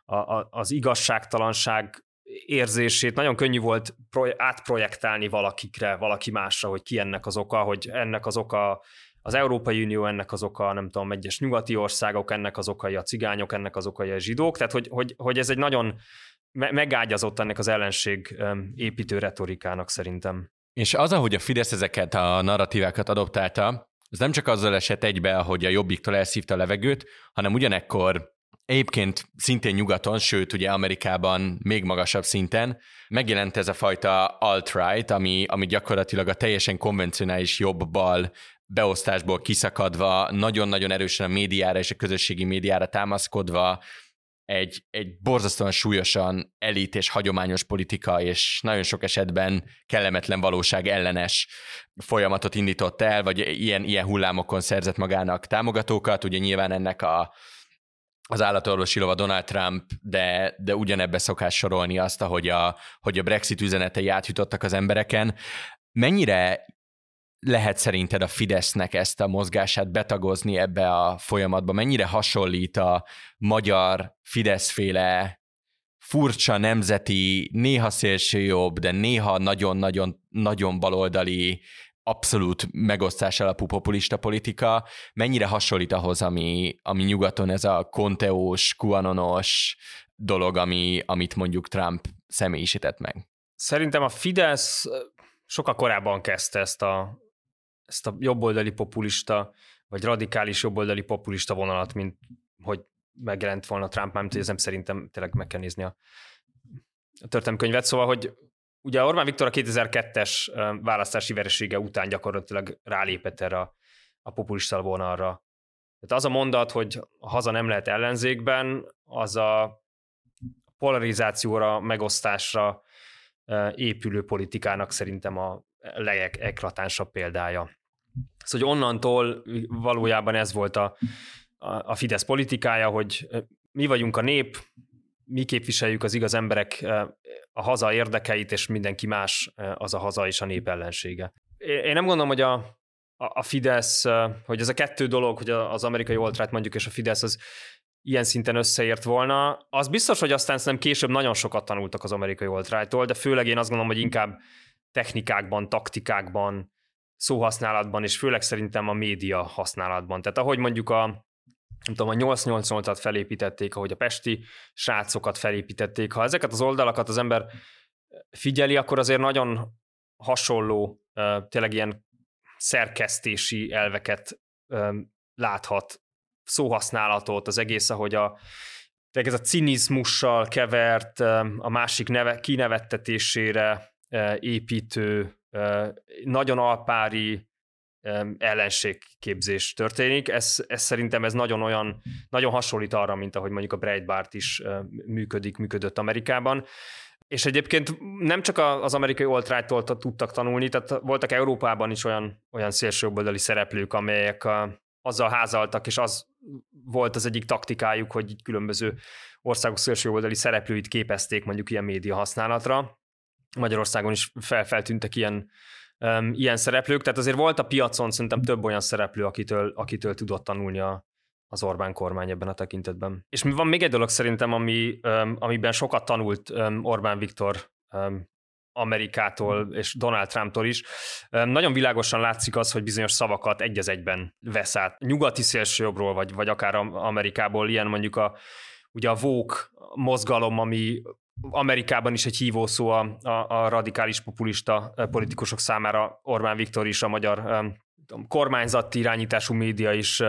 a, az igazságtalanság érzését. Nagyon könnyű volt átprojektálni valakikre, valaki másra, hogy ki ennek az oka, hogy ennek az oka az Európai Unió ennek az oka, nem tudom, egyes nyugati országok, ennek az okai a cigányok, ennek az okai a zsidók, tehát hogy, hogy, hogy ez egy nagyon megágyazott ennek az ellenség építő retorikának szerintem. És az, ahogy a Fidesz ezeket a narratívákat adoptálta, ez nem csak azzal esett egybe, hogy a Jobbiktól elszívta a levegőt, hanem ugyanekkor Egyébként szintén nyugaton, sőt ugye Amerikában még magasabb szinten megjelent ez a fajta alt-right, ami, ami gyakorlatilag a teljesen konvencionális jobb-bal beosztásból kiszakadva, nagyon-nagyon erősen a médiára és a közösségi médiára támaszkodva, egy, egy borzasztóan súlyosan elit és hagyományos politika, és nagyon sok esetben kellemetlen valóság ellenes folyamatot indított el, vagy ilyen, ilyen hullámokon szerzett magának támogatókat. Ugye nyilván ennek a, az állatorvosi lova Donald Trump, de, de ugyanebbe szokás sorolni azt, hogy a, hogy a Brexit üzenetei átjutottak az embereken. Mennyire lehet szerinted a Fidesznek ezt a mozgását betagozni ebbe a folyamatba? Mennyire hasonlít a magyar Fideszféle furcsa nemzeti, néha szélsőjobb, de néha nagyon-nagyon nagyon baloldali abszolút megosztás alapú populista politika, mennyire hasonlít ahhoz, ami, ami nyugaton ez a konteós, kuanonos dolog, ami, amit mondjuk Trump személyisített meg? Szerintem a Fidesz sokkal korábban kezdte ezt a, ezt a jobboldali populista, vagy radikális jobboldali populista vonalat, mint hogy megjelent volna Trump, mert ez nem szerintem tényleg meg kell nézni a, a történelmkönyvet. Szóval, hogy ugye Orbán Viktor a 2002-es választási veresége után gyakorlatilag rálépett erre a, a populista vonalra. Tehát az a mondat, hogy haza nem lehet ellenzékben, az a polarizációra, megosztásra épülő politikának szerintem a legeklatánsabb példája. Szóval hogy onnantól valójában ez volt a, a, Fidesz politikája, hogy mi vagyunk a nép, mi képviseljük az igaz emberek a haza érdekeit, és mindenki más az a haza és a nép ellensége. Én nem gondolom, hogy a, a Fidesz, hogy ez a kettő dolog, hogy az amerikai oltrát mondjuk, és a Fidesz az ilyen szinten összeért volna. Az biztos, hogy aztán nem később nagyon sokat tanultak az amerikai oltrájtól, de főleg én azt gondolom, hogy inkább technikákban, taktikákban, szóhasználatban, és főleg szerintem a média használatban. Tehát ahogy mondjuk a nem tudom, a 888-at felépítették, ahogy a pesti srácokat felépítették. Ha ezeket az oldalakat az ember figyeli, akkor azért nagyon hasonló, tényleg ilyen szerkesztési elveket láthat, szóhasználatot, az egész, ahogy a, ez a cinizmussal kevert, a másik neve, kinevettetésére építő, nagyon alpári ellenségképzés történik. Ez, ez szerintem ez nagyon olyan, nagyon hasonlít arra, mint ahogy mondjuk a Breitbart is működik, működött Amerikában. És egyébként nem csak az amerikai alt tudtak tanulni, tehát voltak Európában is olyan, olyan szélsőjobboldali szereplők, amelyek azzal házaltak, és az volt az egyik taktikájuk, hogy különböző országok szélsőjobboldali szereplőit képezték mondjuk ilyen média használatra. Magyarországon is felfeltűntek ilyen um, ilyen szereplők, tehát azért volt a piacon szerintem több olyan szereplő, akitől, akitől tudott tanulni a, az Orbán kormány ebben a tekintetben. És van még egy dolog szerintem, ami, um, amiben sokat tanult um, Orbán Viktor um, Amerikától és Donald Trumptól is. Nagyon világosan látszik az, hogy bizonyos szavakat egy az egyben vesz át. Nyugati szélsőjobbról, vagy, vagy akár Amerikából, ilyen mondjuk a, ugye a vók mozgalom, ami Amerikában is egy hívószó a, a, a radikális populista politikusok számára, Orbán Viktor is, a magyar um, kormányzati irányítású média is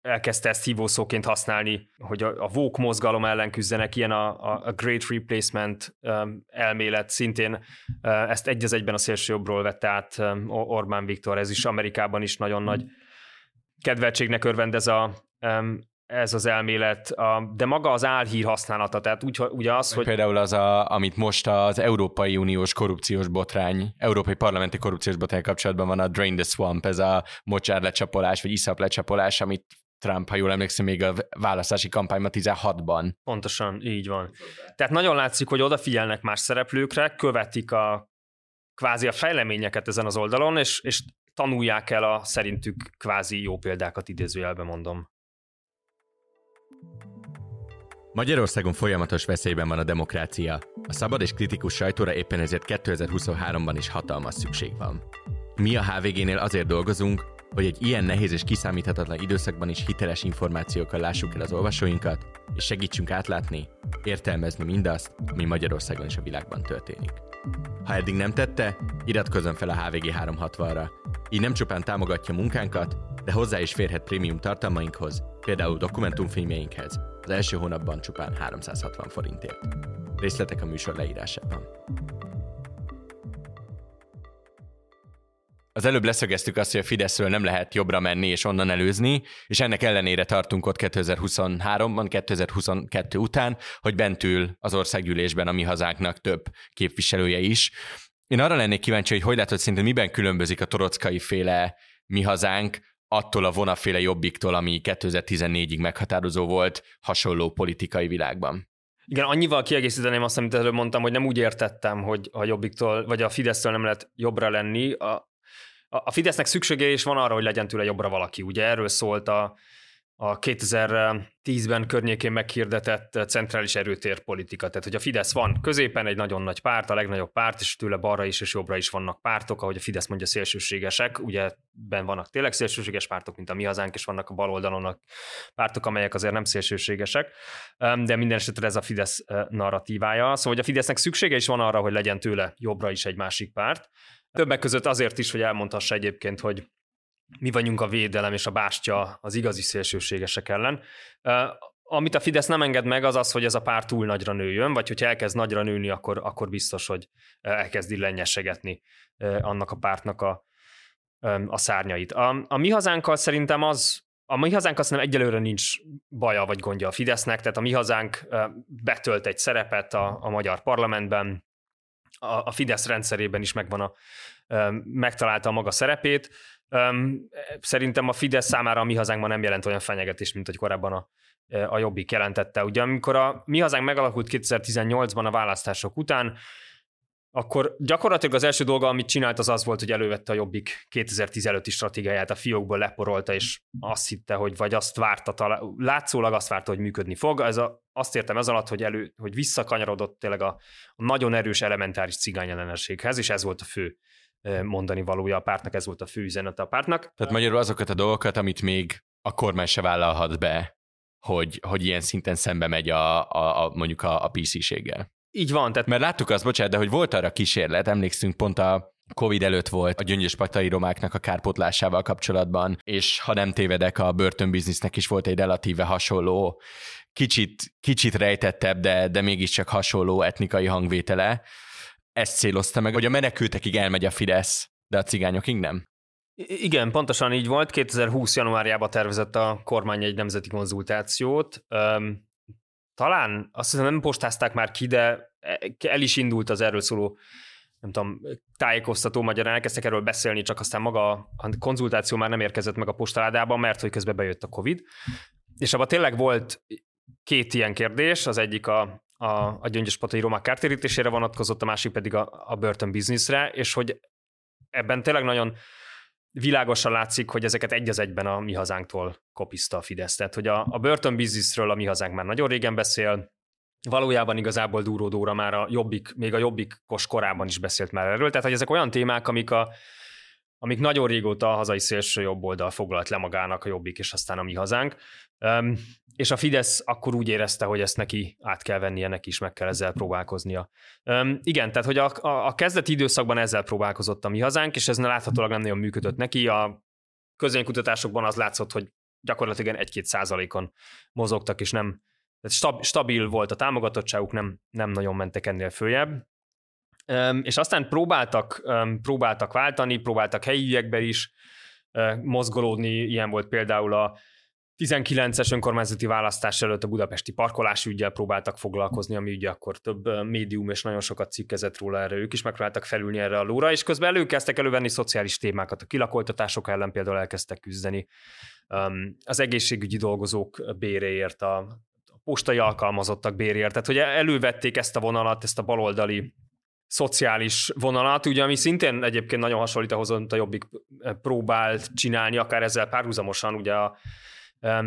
elkezdte ezt hívószóként használni, hogy a, a Vogue mozgalom ellen küzdenek, ilyen a, a Great Replacement elmélet szintén ezt egy az egyben a szélsőjobbról vette át Orbán Viktor, ez is Amerikában is nagyon nagy kedveltségnek örvend ez a ez az elmélet, de maga az álhír használata, tehát úgy, ugye az, hogy... Például az, a, amit most az Európai Uniós korrupciós botrány, Európai Parlamenti korrupciós botrány kapcsolatban van a Drain the Swamp, ez a mocsár lecsapolás, vagy iszap lecsapolás, amit Trump, ha jól emlékszem, még a választási kampányban 16-ban. Pontosan, így van. Tehát nagyon látszik, hogy odafigyelnek más szereplőkre, követik a kvázi a fejleményeket ezen az oldalon, és, és tanulják el a szerintük kvázi jó példákat idézőjelben mondom. Magyarországon folyamatos veszélyben van a demokrácia. A szabad és kritikus sajtóra éppen ezért 2023-ban is hatalmas szükség van. Mi a HVG-nél azért dolgozunk, hogy egy ilyen nehéz és kiszámíthatatlan időszakban is hiteles információkkal lássuk el az olvasóinkat, és segítsünk átlátni, értelmezni mindazt, ami Magyarországon és a világban történik. Ha eddig nem tette, iratkozzon fel a HVG 360-ra. Így nem csupán támogatja munkánkat, de hozzá is férhet prémium tartalmainkhoz, például dokumentumfilmjeinkhez, az első hónapban csupán 360 forintért. Részletek a műsor leírásában. Az előbb leszögeztük azt, hogy a Fideszről nem lehet jobbra menni és onnan előzni, és ennek ellenére tartunk ott 2023-ban, 2022 után, hogy bent ül az országgyűlésben a mi hazánknak több képviselője is. Én arra lennék kíváncsi, hogy hogy látod szintén miben különbözik a torockai féle mi hazánk attól a vonaféle jobbiktól, ami 2014-ig meghatározó volt hasonló politikai világban. Igen, annyival kiegészíteném azt, amit előbb mondtam, hogy nem úgy értettem, hogy a Jobbiktól, vagy a Fidesztől nem lehet jobbra lenni. A, a Fidesznek szüksége is van arra, hogy legyen tőle jobbra valaki. Ugye erről szólt a, a 2010-ben környékén meghirdetett centrális erőtér politika. Tehát, hogy a Fidesz van középen egy nagyon nagy párt, a legnagyobb párt, és tőle balra is és jobbra is vannak pártok, ahogy a Fidesz mondja szélsőségesek. Ugye ben vannak tényleg szélsőséges pártok, mint a mi hazánk, és vannak a bal oldalon pártok, amelyek azért nem szélsőségesek, de minden esetre ez a Fidesz narratívája. Szóval, hogy a Fidesznek szüksége is van arra, hogy legyen tőle jobbra is egy másik párt. Többek között azért is, hogy elmondhassa egyébként, hogy mi vagyunk a védelem és a bástya az igazi szélsőségesek ellen. Amit a Fidesz nem enged meg, az az, hogy ez a párt túl nagyra nőjön, vagy hogyha elkezd nagyra nőni, akkor, akkor biztos, hogy elkezd illenyesegetni annak a pártnak a, a szárnyait. A, a mi hazánkkal szerintem az, a mi hazánk azt nem egyelőre nincs baja vagy gondja a Fidesznek, tehát a mi hazánk betölt egy szerepet a, a magyar parlamentben, a, Fidesz rendszerében is megvan a, megtalálta a maga szerepét, Szerintem a Fidesz számára a mi hazánkban nem jelent olyan fenyegetés, mint hogy korábban a, a Jobbik jelentette. Ugye amikor a mi hazánk megalakult 2018-ban a választások után, akkor gyakorlatilag az első dolga, amit csinált, az az volt, hogy elővette a Jobbik 2015-i stratégiáját, a fiókból leporolta, és azt hitte, hogy vagy azt várta, talán, látszólag azt várta, hogy működni fog. Ez a, azt értem ez alatt, hogy, elő, hogy visszakanyarodott tényleg a, a nagyon erős elementáris cigányellenességhez, és ez volt a fő mondani valója a pártnak, ez volt a fő üzenete a pártnak. Tehát magyarul azokat a dolgokat, amit még a kormány se vállalhat be, hogy, hogy ilyen szinten szembe megy a, a, a mondjuk a, a PC-séggel. Így van. Tehát... Mert láttuk azt, bocsánat, de hogy volt arra kísérlet, emlékszünk pont a Covid előtt volt a gyöngyös patai romáknak a kárpotlásával kapcsolatban, és ha nem tévedek, a börtönbiznisznek is volt egy relatíve hasonló, kicsit, kicsit rejtettebb, de, de mégiscsak hasonló etnikai hangvétele, ezt célozta meg, hogy a menekültekig elmegy a Fidesz, de a cigányokig nem? Igen, pontosan így volt. 2020. januárjában tervezett a kormány egy nemzeti konzultációt. talán azt hiszem nem postázták már ki, de el is indult az erről szóló nem tudom, tájékoztató magyarán elkezdtek erről beszélni, csak aztán maga a konzultáció már nem érkezett meg a postaládában, mert hogy közben bejött a Covid. És abban tényleg volt két ilyen kérdés, az egyik a a, a patai romák kártérítésére vonatkozott, a másik pedig a, a börtön bizniszre, és hogy ebben tényleg nagyon világosan látszik, hogy ezeket egy az egyben a mi hazánktól kopiszta a Fidesz. Tehát, hogy a, a börtön bizniszről a mi hazánk már nagyon régen beszél, valójában igazából Dúró Dóra már a jobbik, még a jobbikos korában is beszélt már erről. Tehát, hogy ezek olyan témák, amik a, amik nagyon régóta a hazai szélső jobb oldal foglalt le magának a jobbik, és aztán a mi hazánk. Um, és a Fidesz akkor úgy érezte, hogy ezt neki át kell vennie, neki is meg kell ezzel próbálkoznia. Um, igen, tehát hogy a, a, a kezdeti időszakban ezzel próbálkozott a mi hazánk, és ez láthatólag nem nagyon működött neki. A közönkutatásokban az látszott, hogy gyakorlatilag egy-két százalékon mozogtak, és nem tehát stabil volt a támogatottságuk, nem, nem nagyon mentek ennél följebb. És aztán próbáltak, próbáltak váltani, próbáltak helyiekbe is mozgolódni, ilyen volt például a 19-es önkormányzati választás előtt a budapesti parkolási ügyel próbáltak foglalkozni, ami ugye akkor több médium és nagyon sokat cikkezett róla erre, ők is megpróbáltak felülni erre a lóra, és közben előkezdtek elővenni szociális témákat, a kilakoltatások ellen például elkezdtek küzdeni, az egészségügyi dolgozók béréért, a postai alkalmazottak béréért, tehát hogy elővették ezt a vonalat, ezt a baloldali szociális vonalat, ugye, ami szintén egyébként nagyon hasonlít ahhoz, amit a Jobbik eh, próbált csinálni, akár ezzel párhuzamosan, ugye a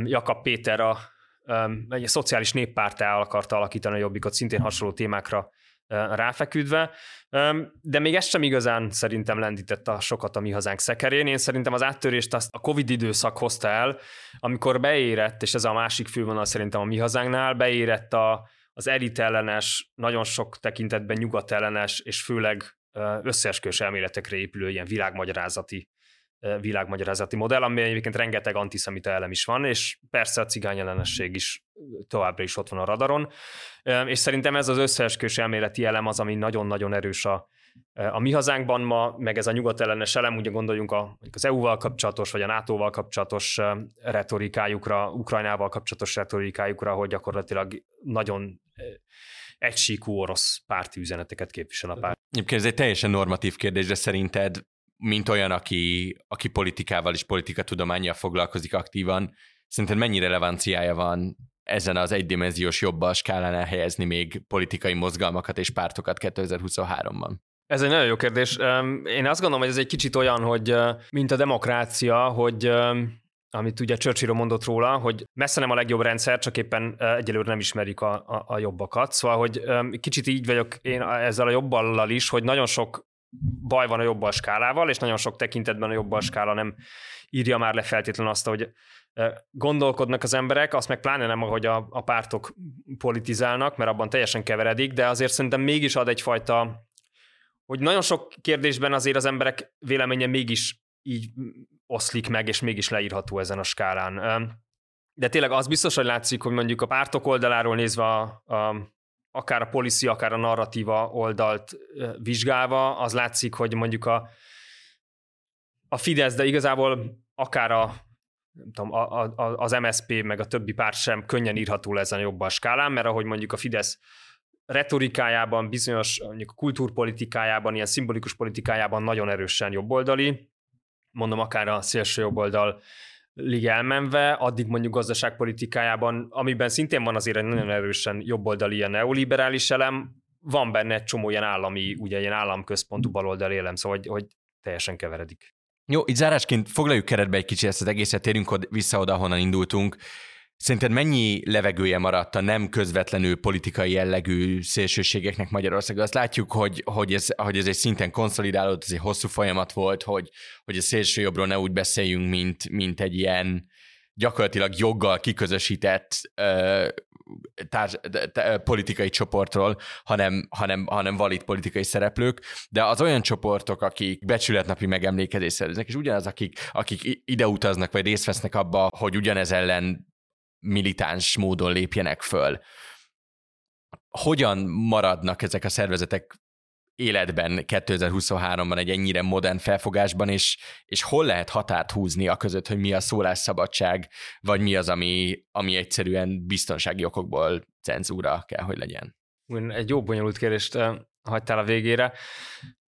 Jakab Péter a um, egy szociális néppártá akarta alakítani a Jobbikot, szintén hasonló témákra ráfeküdve, de még ez sem igazán szerintem lendített a sokat a mi hazánk szekerén. Én szerintem az áttörést azt a Covid időszak hozta el, amikor beérett, és ez a másik fővonal szerintem a mi hazánknál, beérett a, az elit ellenes, nagyon sok tekintetben nyugat ellenes, és főleg összeeskős elméletekre épülő ilyen világmagyarázati világmagyarázati modell, ami egyébként rengeteg antiszemita elem is van, és persze a cigány ellenesség is továbbra is ott van a radaron, és szerintem ez az összeeskős elméleti elem az, ami nagyon-nagyon erős a, a mi hazánkban ma, meg ez a nyugat ellenes elem, ugye gondoljunk a, az EU-val kapcsolatos, vagy a NATO-val kapcsolatos retorikájukra, Ukrajnával kapcsolatos retorikájukra, hogy gyakorlatilag nagyon egysíkú orosz párti üzeneteket képvisel a párt. Egyébként ez egy teljesen normatív kérdés, de szerinted mint olyan, aki, aki politikával és politikatudományjal foglalkozik aktívan, szerinted mennyi relevanciája van ezen az egydimenziós jobbal skálán elhelyezni még politikai mozgalmakat és pártokat 2023-ban? Ez egy nagyon jó kérdés. Én azt gondolom, hogy ez egy kicsit olyan, hogy mint a demokrácia, hogy amit ugye Churchill mondott róla, hogy messze nem a legjobb rendszer, csak éppen egyelőre nem ismerik a, a, a jobbakat. Szóval, hogy kicsit így vagyok én ezzel a jobballal is, hogy nagyon sok baj van a jobbal skálával, és nagyon sok tekintetben a jobbal skála nem írja már le feltétlenül azt, hogy gondolkodnak az emberek, azt meg pláne nem, ahogy a, a pártok politizálnak, mert abban teljesen keveredik, de azért szerintem mégis ad egyfajta, hogy nagyon sok kérdésben azért az emberek véleménye mégis így oszlik meg, és mégis leírható ezen a skálán. De tényleg az biztos, hogy látszik, hogy mondjuk a pártok oldaláról nézve a, a akár a policy, akár a narratíva oldalt vizsgálva, az látszik, hogy mondjuk a, a Fidesz, de igazából akár a, nem tudom, a, a, az MSP meg a többi párt sem könnyen írható ezen a jobban skálán, mert ahogy mondjuk a Fidesz retorikájában, bizonyos mondjuk a kultúrpolitikájában, ilyen szimbolikus politikájában nagyon erősen jobboldali, mondom akár a szélső jobboldal lig elmenve, addig mondjuk gazdaságpolitikájában, amiben szintén van azért egy nagyon erősen jobboldali ilyen neoliberális elem, van benne egy csomó ilyen állami, ugye ilyen államközpontú baloldali élem, szóval hogy, hogy teljesen keveredik. Jó, így zárásként foglaljuk keretbe egy kicsit ezt az egészet, térjünk vissza oda, honnan indultunk. Szerinted mennyi levegője maradt a nem közvetlenül politikai jellegű szélsőségeknek Magyarországon? Azt látjuk, hogy, hogy, ez, hogy ez egy szinten konszolidálódott, ez egy hosszú folyamat volt, hogy, hogy a szélső jobbról ne úgy beszéljünk, mint, mint egy ilyen gyakorlatilag joggal kiközösített ö, társ, politikai csoportról, hanem, hanem, hanem valid politikai szereplők, de az olyan csoportok, akik becsületnapi megemlékezést szerveznek, és ugyanaz, akik, akik ide utaznak, vagy részt vesznek abba, hogy ugyanez ellen militáns módon lépjenek föl. Hogyan maradnak ezek a szervezetek életben 2023-ban egy ennyire modern felfogásban, és, és hol lehet határt húzni a között, hogy mi a szólásszabadság, vagy mi az, ami, ami egyszerűen biztonsági okokból cenzúra kell, hogy legyen? Egy jó bonyolult kérdést eh, hagytál a végére.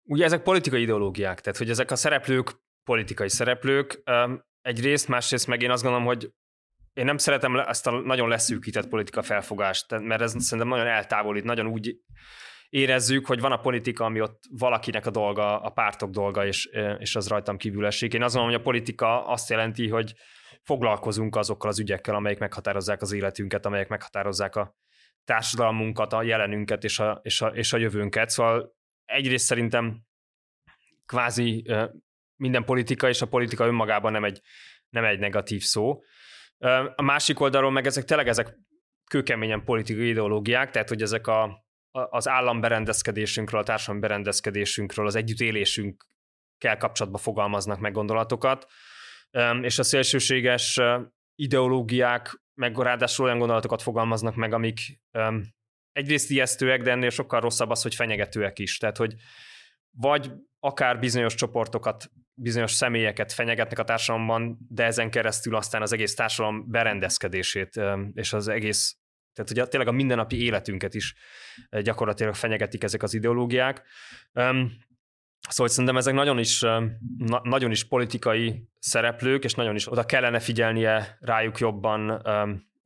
Ugye ezek politikai ideológiák, tehát hogy ezek a szereplők politikai szereplők, eh, egyrészt, másrészt meg én azt gondolom, hogy én nem szeretem ezt a nagyon leszűkített politika felfogást, mert ez szerintem nagyon eltávolít, nagyon úgy érezzük, hogy van a politika, ami ott valakinek a dolga, a pártok dolga, és, és az rajtam kívül esik. Én azt mondom, hogy a politika azt jelenti, hogy foglalkozunk azokkal az ügyekkel, amelyek meghatározzák az életünket, amelyek meghatározzák a társadalmunkat, a jelenünket és a, és a, és a jövőnket. Szóval egyrészt szerintem kvázi minden politika, és a politika önmagában nem egy, nem egy negatív szó. A másik oldalról meg ezek tényleg ezek kőkeményen politikai ideológiák, tehát hogy ezek a, az államberendezkedésünkről, a társadalmi berendezkedésünkről, az együttélésünkkel kapcsolatban fogalmaznak meg gondolatokat, és a szélsőséges ideológiák meg ráadásul olyan gondolatokat fogalmaznak meg, amik egyrészt ijesztőek, de ennél sokkal rosszabb az, hogy fenyegetőek is. Tehát, hogy vagy akár bizonyos csoportokat bizonyos személyeket fenyegetnek a társadalomban, de ezen keresztül aztán az egész társadalom berendezkedését és az egész, tehát ugye tényleg a mindennapi életünket is gyakorlatilag fenyegetik ezek az ideológiák. Szóval szerintem ezek nagyon is, na, nagyon is politikai szereplők, és nagyon is oda kellene figyelnie rájuk jobban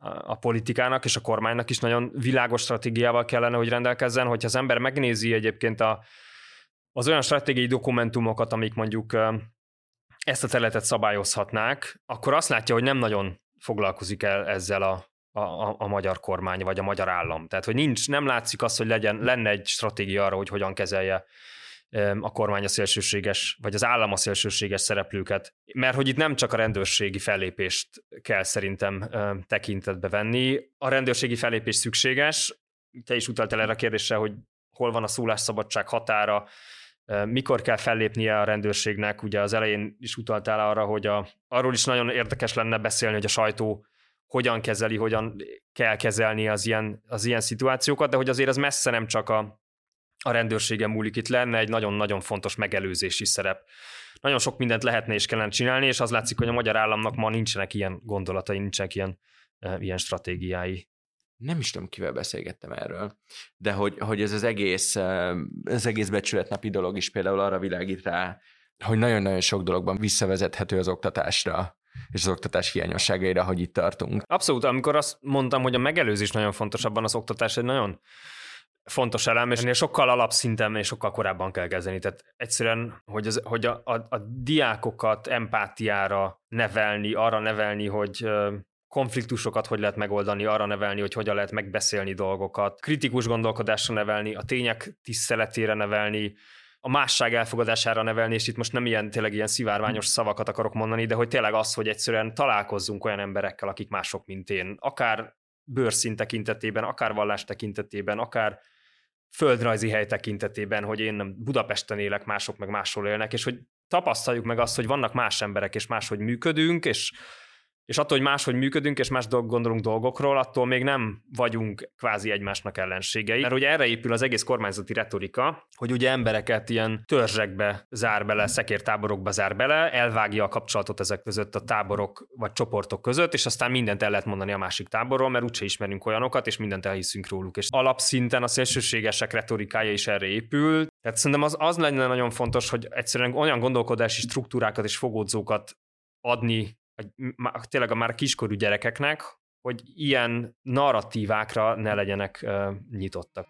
a politikának és a kormánynak is nagyon világos stratégiával kellene, hogy rendelkezzen, hogyha az ember megnézi egyébként a, az olyan stratégiai dokumentumokat, amik mondjuk ezt a területet szabályozhatnák, akkor azt látja, hogy nem nagyon foglalkozik el ezzel a a, a, magyar kormány, vagy a magyar állam. Tehát, hogy nincs, nem látszik az, hogy legyen, lenne egy stratégia arra, hogy hogyan kezelje a kormány a szélsőséges, vagy az állam a szélsőséges szereplőket. Mert hogy itt nem csak a rendőrségi fellépést kell szerintem tekintetbe venni. A rendőrségi fellépés szükséges. Te is utaltál erre a kérdésre, hogy hol van a szólásszabadság határa, mikor kell fellépnie a rendőrségnek. Ugye az elején is utaltál arra, hogy a, arról is nagyon érdekes lenne beszélni, hogy a sajtó hogyan kezeli, hogyan kell kezelni az ilyen, az ilyen szituációkat, de hogy azért az messze nem csak a, a rendőrségen múlik, itt lenne egy nagyon-nagyon fontos megelőzési szerep. Nagyon sok mindent lehetne és kellene csinálni, és az látszik, hogy a magyar államnak ma nincsenek ilyen gondolatai, nincsenek ilyen, ilyen stratégiái. Nem is tudom, kivel beszélgettem erről, de hogy, hogy ez az egész, az egész becsületnapi dolog is például arra világít rá, hogy nagyon-nagyon sok dologban visszavezethető az oktatásra, és az oktatás hiányosságaira, hogy itt tartunk. Abszolút, amikor azt mondtam, hogy a megelőzés nagyon fontos, abban az oktatás egy nagyon fontos elem, és ennél sokkal alapszinten és sokkal korábban kell kezdeni. Tehát egyszerűen, hogy, az, hogy a, a, a diákokat empátiára nevelni, arra nevelni, hogy konfliktusokat hogy lehet megoldani, arra nevelni, hogy hogyan lehet megbeszélni dolgokat, kritikus gondolkodásra nevelni, a tények tiszteletére nevelni, a másság elfogadására nevelni, és itt most nem ilyen tényleg ilyen szivárványos szavakat akarok mondani, de hogy tényleg az, hogy egyszerűen találkozzunk olyan emberekkel, akik mások, mint én, akár bőrszín tekintetében, akár vallás tekintetében, akár földrajzi hely tekintetében, hogy én nem Budapesten élek, mások meg máshol élnek, és hogy tapasztaljuk meg azt, hogy vannak más emberek, és máshogy működünk, és és attól, hogy máshogy működünk, és más dolg, gondolunk dolgokról, attól még nem vagyunk kvázi egymásnak ellenségei. Mert ugye erre épül az egész kormányzati retorika, hogy ugye embereket ilyen törzsekbe zár bele, szekértáborokba zár bele, elvágja a kapcsolatot ezek között a táborok vagy csoportok között, és aztán mindent el lehet mondani a másik táborról, mert úgyse ismerünk olyanokat, és mindent elhiszünk róluk. És alapszinten a szélsőségesek retorikája is erre épül. Tehát szerintem az, az lenne nagyon fontos, hogy egyszerűen olyan gondolkodási struktúrákat és fogódzókat adni a, tényleg a már kiskorú gyerekeknek, hogy ilyen narratívákra ne legyenek uh, nyitottak.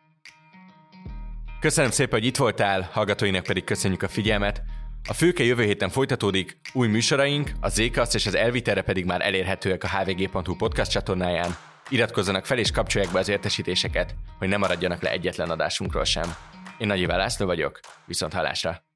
Köszönöm szépen, hogy itt voltál, hallgatóinak pedig köszönjük a figyelmet. A főke jövő héten folytatódik, új műsoraink, a Zékasz és az Elviterre pedig már elérhetőek a hvg.hu podcast csatornáján. Iratkozzanak fel és kapcsolják be az értesítéseket, hogy ne maradjanak le egyetlen adásunkról sem. Én Nagy László vagyok, viszont hallásra!